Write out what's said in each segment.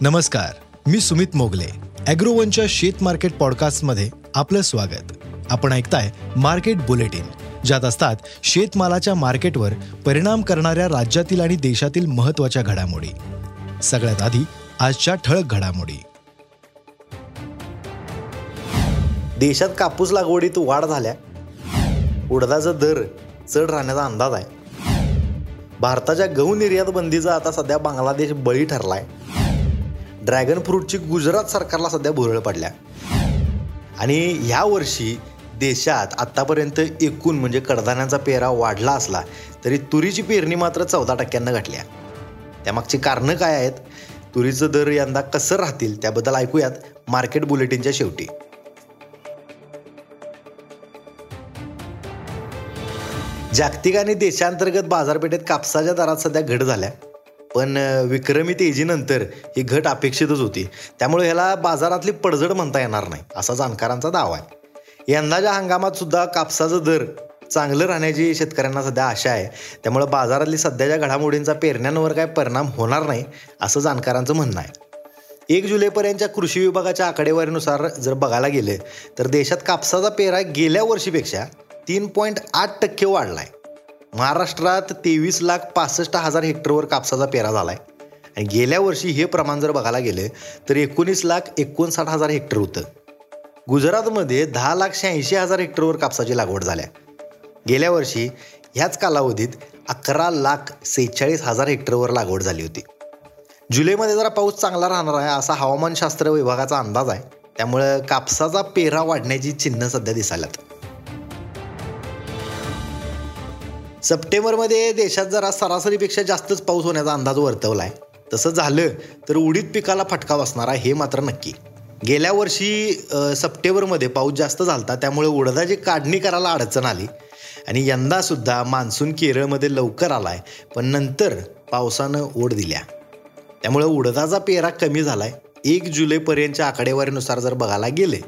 नमस्कार मी सुमित मोगले. ॲग्रोवनच्या शेत मार्केट पॉडकास्टमध्ये आपलं स्वागत. आपण ऐकताय मार्केट बुलेटिन ज्यात असतात शेतमालाच्या मार्केटवर परिणाम करणाऱ्या राज्यातील आणि देशातील महत्त्वाच्या घडामोडी. सगळ्यात आधी आजच्या ठळक घडामोडी. देशात कापूस लागवडीत वाढ झाल्या. उडदाचा दर चढ राहण्याचा अंदाज आहे. भारताच्या गहू निर्यात बंदीचा आता सध्या बांगलादेश बळी ठरलाय. ड्रॅगन फ्रूटची गुजरात सरकारला सध्या भुरळ पडल्या. आणि ह्या वर्षी देशात आत्तापर्यंत एकूण म्हणजे कडधान्यांचा पेरा वाढला असला तरी तुरीची पेरणी मात्र चौदा टक्क्यांना घटल्या. त्यामागची कारणं काय आहेत? तुरीचं दर यंदा कसं राहतील त्याबद्दल ऐकूयात मार्केट बुलेटिनच्या शेवटी. जागतिक आणि देशांतर्गत बाजारपेठेत कापसाच्या दरात सध्या घट झाल्या. पण विक्रमी तेजीनंतर ही घट अपेक्षितच होती. त्यामुळे ह्याला बाजारातली पडझड म्हणता येणार नाही असा जाणकारांचा दावा आहे. यंदाच्या हंगामात सुद्धा कापसाचं दर चांगलं राहण्याची शेतकऱ्यांना सध्या आशा आहे त्यामुळे बाजारातली सध्याच्या घडामोडींचा पेरण्यांवर काय परिणाम होणार नाही असं जाणकारांचं म्हणणं आहे. एक जुलैपर्यंतच्या कृषी विभागाच्या आकडेवारीनुसार जर बघायला गेले तर देशात कापसाचा पेरा गेल्या वर्षीपेक्षा तीन पॉईंट आठ टक्के वाढला आहे महाराष्ट्रात तेवीस लाख पासष्ट हजार हेक्टरवर कापसाचा पेरा झाला आहे आणि गेल्या वर्षी हे प्रमाण जर बघायला गेलं तर एकोणीस लाख एकोणसाठ हजार हेक्टर होतं. गुजरातमध्ये दहा लाख शहाऐंशी हजार हेक्टरवर कापसाची लागवड झाल्या. गेल्या वर्षी ह्याच कालावधीत अकरा लाख सेहेचाळीस हजार हेक्टरवर लागवड झाली होती. जुलैमध्ये जरा पाऊस चांगला राहणार आहे असा हवामानशास्त्र विभागाचा अंदाज आहे. त्यामुळं कापसाचा पेरा वाढण्याची चिन्ह सध्या दिसायलात. सप्टेंबरमध्ये देशात जरा सरासरीपेक्षा जास्तच पाऊस होण्याचा अंदाज वर्तवला आहे तसं झालं तर उडीद पिकाला फटका बसणार आहे हे मात्र नक्की. गेल्या वर्षी सप्टेंबरमध्ये पाऊस जास्त झाला त्यामुळे उडदाची काढणी करायला अडचण आली. आणि यंदासुद्धा मान्सून केरळमध्ये लवकर आला आहे पण नंतर पावसानं ओढ दिल्या. त्यामुळे उडदाचा पेरा कमी झाला आहे एक जुलैपर्यंतच्या आकडेवारीनुसार जर बघायला गेले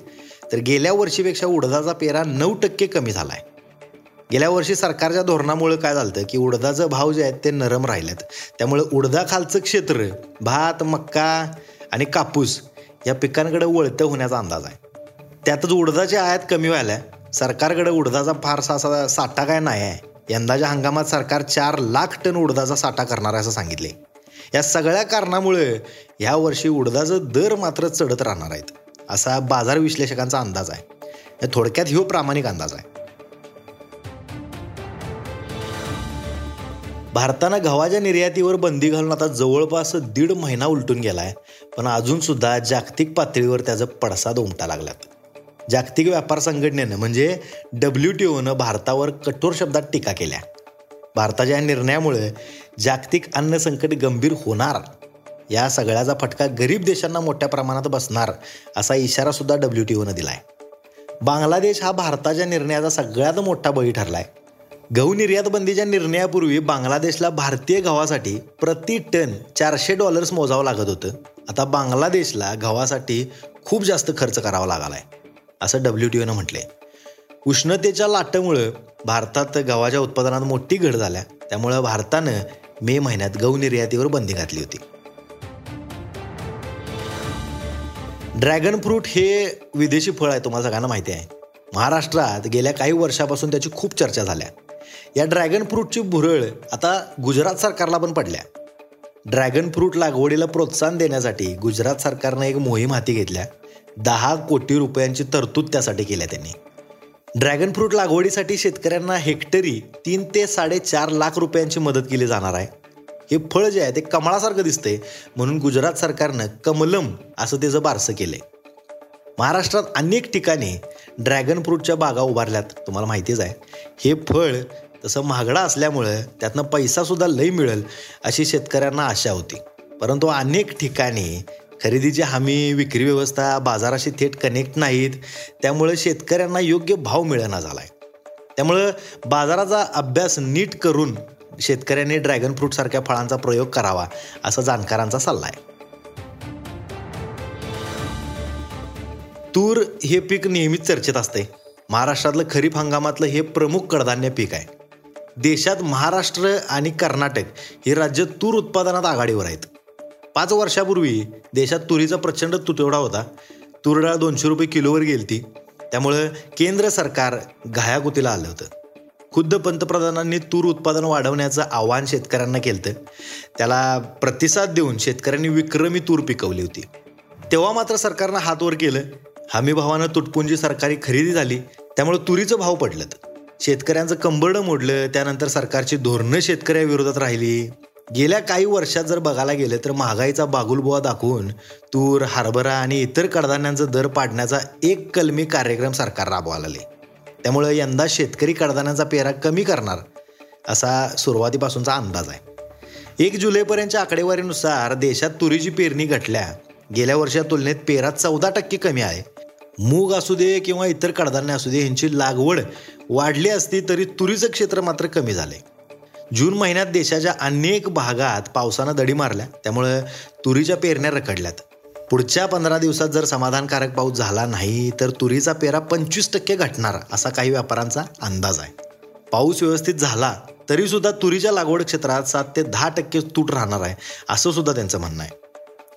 तर गेल्या वर्षीपेक्षा उडदाचा पेरा नऊ टक्के कमी झाला आहे गेल्या वर्षी सरकारच्या धोरणामुळे काय झालं की उडदाचं भाव जे आहेत ते नरम राहिलेत. त्यामुळे उडदाखालचं क्षेत्र भात मक्का आणि कापूस या पिकांकडे वळतं होण्याचा अंदाज आहे. त्यातच उडदाच्या आयात कमी व्हायला सरकारकडे उडदाचा फारसा असा साठा काय नाही आहे. यंदाच्या हंगामात सरकार चार लाख टन उडदाचा साठा करणार आहे असं सांगितले. या सगळ्या कारणामुळे ह्या वर्षी उडदाचं दर मात्र चढत राहणार आहेत असा बाजार विश्लेषकांचा अंदाज आहे. थोडक्यात ह्यो प्रामाणिक अंदाज आहे. भारतानं गव्हाच्या निर्यातीवर बंदी घालून आता जवळपास दीड महिना उलटून गेला आहे पण अजूनसुद्धा जागतिक पातळीवर त्याचा पडसाद उमटा लागलात. जागतिक व्यापार संघटनेनं म्हणजे डब्ल्यू टी ओनं भारतावर कठोर शब्दात टीका केल्या. भारताच्या या निर्णयामुळे जागतिक अन्न संकट गंभीर होणार. या सगळ्याचा फटका गरीब देशांना मोठ्या प्रमाणात बसणार असा इशारा सुद्धा डब्ल्यू टी ओनं दिलाय. बांगलादेश हा भारताच्या निर्णयाचा सगळ्यात मोठा बळी ठरलाय. गहू निर्यात बंदीच्या निर्णयापूर्वी बांगलादेशला भारतीय गव्हासाठी प्रति टन चारशे डॉलर्स मोजावं लागत होतं. आता बांगलादेशला गव्हासाठी खूप जास्त खर्च करावा लागला आहे असं डब्ल्यू टी ओनं म्हटलंय. उष्णतेच्या लाटेमुळं भारतात गव्हाच्या उत्पादनात मोठी घट झाल्या. त्यामुळं भारतानं मे महिन्यात गहू निर्यातीवर बंदी घातली होती. ड्रॅगन फ्रूट हे विदेशी फळ आहे तुम्हाला सगळ्यांना माहिती आहे. महाराष्ट्रात गेल्या काही वर्षापासून त्याची खूप चर्चा झाल्या. या ड्रॅगन फ्रूटची भुरळ आता गुजरात सरकारला पण पडल्या. ड्रॅगन फ्रूट लागवडीला प्रोत्साहन देण्यासाठी गुजरात सरकारनं एक मोहीम हाती घेतल्या. दहा कोटी रुपयांची तरतूद त्यासाठी केल्या त्यांनी. ड्रॅगन फ्रूट लागवडीसाठी शेतकऱ्यांना हेक्टरी तीन ते साडेचार लाख रुपयांची मदत केली जाणार आहे. हे फळ जे आहे ते कमळासारखं दिसतंय म्हणून गुजरात सरकारनं कमलम असं त्याचं बारसं केलंय. महाराष्ट्रात अनेक ठिकाणी ड्रॅगन फ्रूटच्या बागा उभारल्यात तुम्हाला माहितीच आहे. हे फळ तसं महागडा असल्यामुळं त्यातनं पैसासुद्धा लई मिळेल अशी शेतकऱ्यांना आशा होती. परंतु अनेक ठिकाणी खरेदीची हमी विक्री व्यवस्था बाजाराशी थेट कनेक्ट नाहीत. त्यामुळे शेतकऱ्यांना योग्य भाव मिळेना झाला आहे त्यामुळं बाजाराचा अभ्यास नीट करून शेतकऱ्यांनी ड्रॅगन फ्रूटसारख्या फळांचा प्रयोग करावा असा जाणकारांचा सल्ला आहे तूर हे पीक नेहमीच चर्चेत असते महाराष्ट्रातलं खरीप हंगामातलं हे प्रमुख कडधान्य पीक आहे. देशात महाराष्ट्र आणि कर्नाटक हे राज्य तूर उत्पादनात आघाडीवर आहेत. पाच वर्षापूर्वी देशात तुरीचा प्रचंड तुटवडा होता. तूर डाळ दोनशे रुपये किलोवर गेलती. त्यामुळं केंद्र सरकार घायाकुतीला आलं होतं. खुद्द पंतप्रधानांनी तूर उत्पादन वाढवण्याचं आव्हान शेतकऱ्यांना केलं त्याला प्रतिसाद देऊन शेतकऱ्यांनी विक्रमी तूर पिकवली होती. तेव्हा मात्र सरकारनं हातवर केलं. हमीभावानं तुटपुंजी सरकारी खरेदी झाली. त्यामुळे तुरीचं भाव पडलं शेतकऱ्यांचं कंबरडं मोडलं त्यानंतर सरकारची धोरणं शेतकऱ्याविरोधात राहिली. गेल्या काही वर्षात जर बघायला गेलं तर महागाईचा बागुलबुवा दाखवून तूर हरभरा आणि इतर कडधान्यांचा दर पाडण्याचा एक कलमी कार्यक्रम सरकार राबवायला आले त्यामुळे यंदा शेतकरी कडधान्यांचा पेरा कमी करणार असा सुरुवातीपासूनचा अंदाज आहे. एक जुलैपर्यंतच्या आकडेवारीनुसार देशात तुरीची पेरणी घटल्या. गेल्या वर्षा तुलनेत पेरा चौदा टक्के कमी आहे. मूग असू दे किंवा इतर कडधान्य असू दे यांची लागवड वाढली असती तरी तुरीचं क्षेत्र मात्र कमी झाले. जून महिन्यात देशाच्या अनेक भागात पावसानं दडी मारल्या त्यामुळं तुरीच्या पेरण्या रखडल्यात. पुढच्या पंधरा दिवसात जर समाधानकारक पाऊस झाला नाही तर तुरीचा पेरा पंचवीस टक्के घटणार असा काही व्यापाऱ्यांचा अंदाज आहे. पाऊस व्यवस्थित झाला तरी सुद्धा तुरीच्या लागवड क्षेत्रात सात ते दहा टक्के तूट राहणार आहे असं सुद्धा त्यांचं म्हणणं आहे.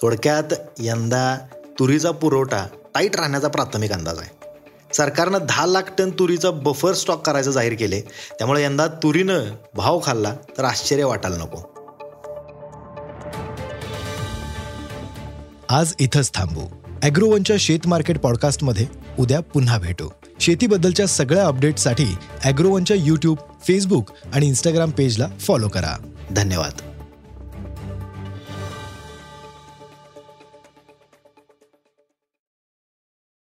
थोडक्यात यंदा तुरीचा पुरवठा टाईट राहण्याचा प्राथमिक अंदाज आहे. सरकारनं दहा लाख टन तुरीचा बफर स्टॉक करायचं जाहीर केले. त्यामुळे यंदा तुरीनं भाव खाल्ला तर आश्चर्य वाटायला नको. आज इथंच थांबू. अॅग्रोवनच्या शेत मार्केट पॉडकास्टमध्ये उद्या पुन्हा भेटू. शेतीबद्दलच्या सगळ्या अपडेटसाठी अॅग्रोवनच्या यूट्यूब फेसबुक आणि इंस्टाग्राम पेजला फॉलो करा. धन्यवाद.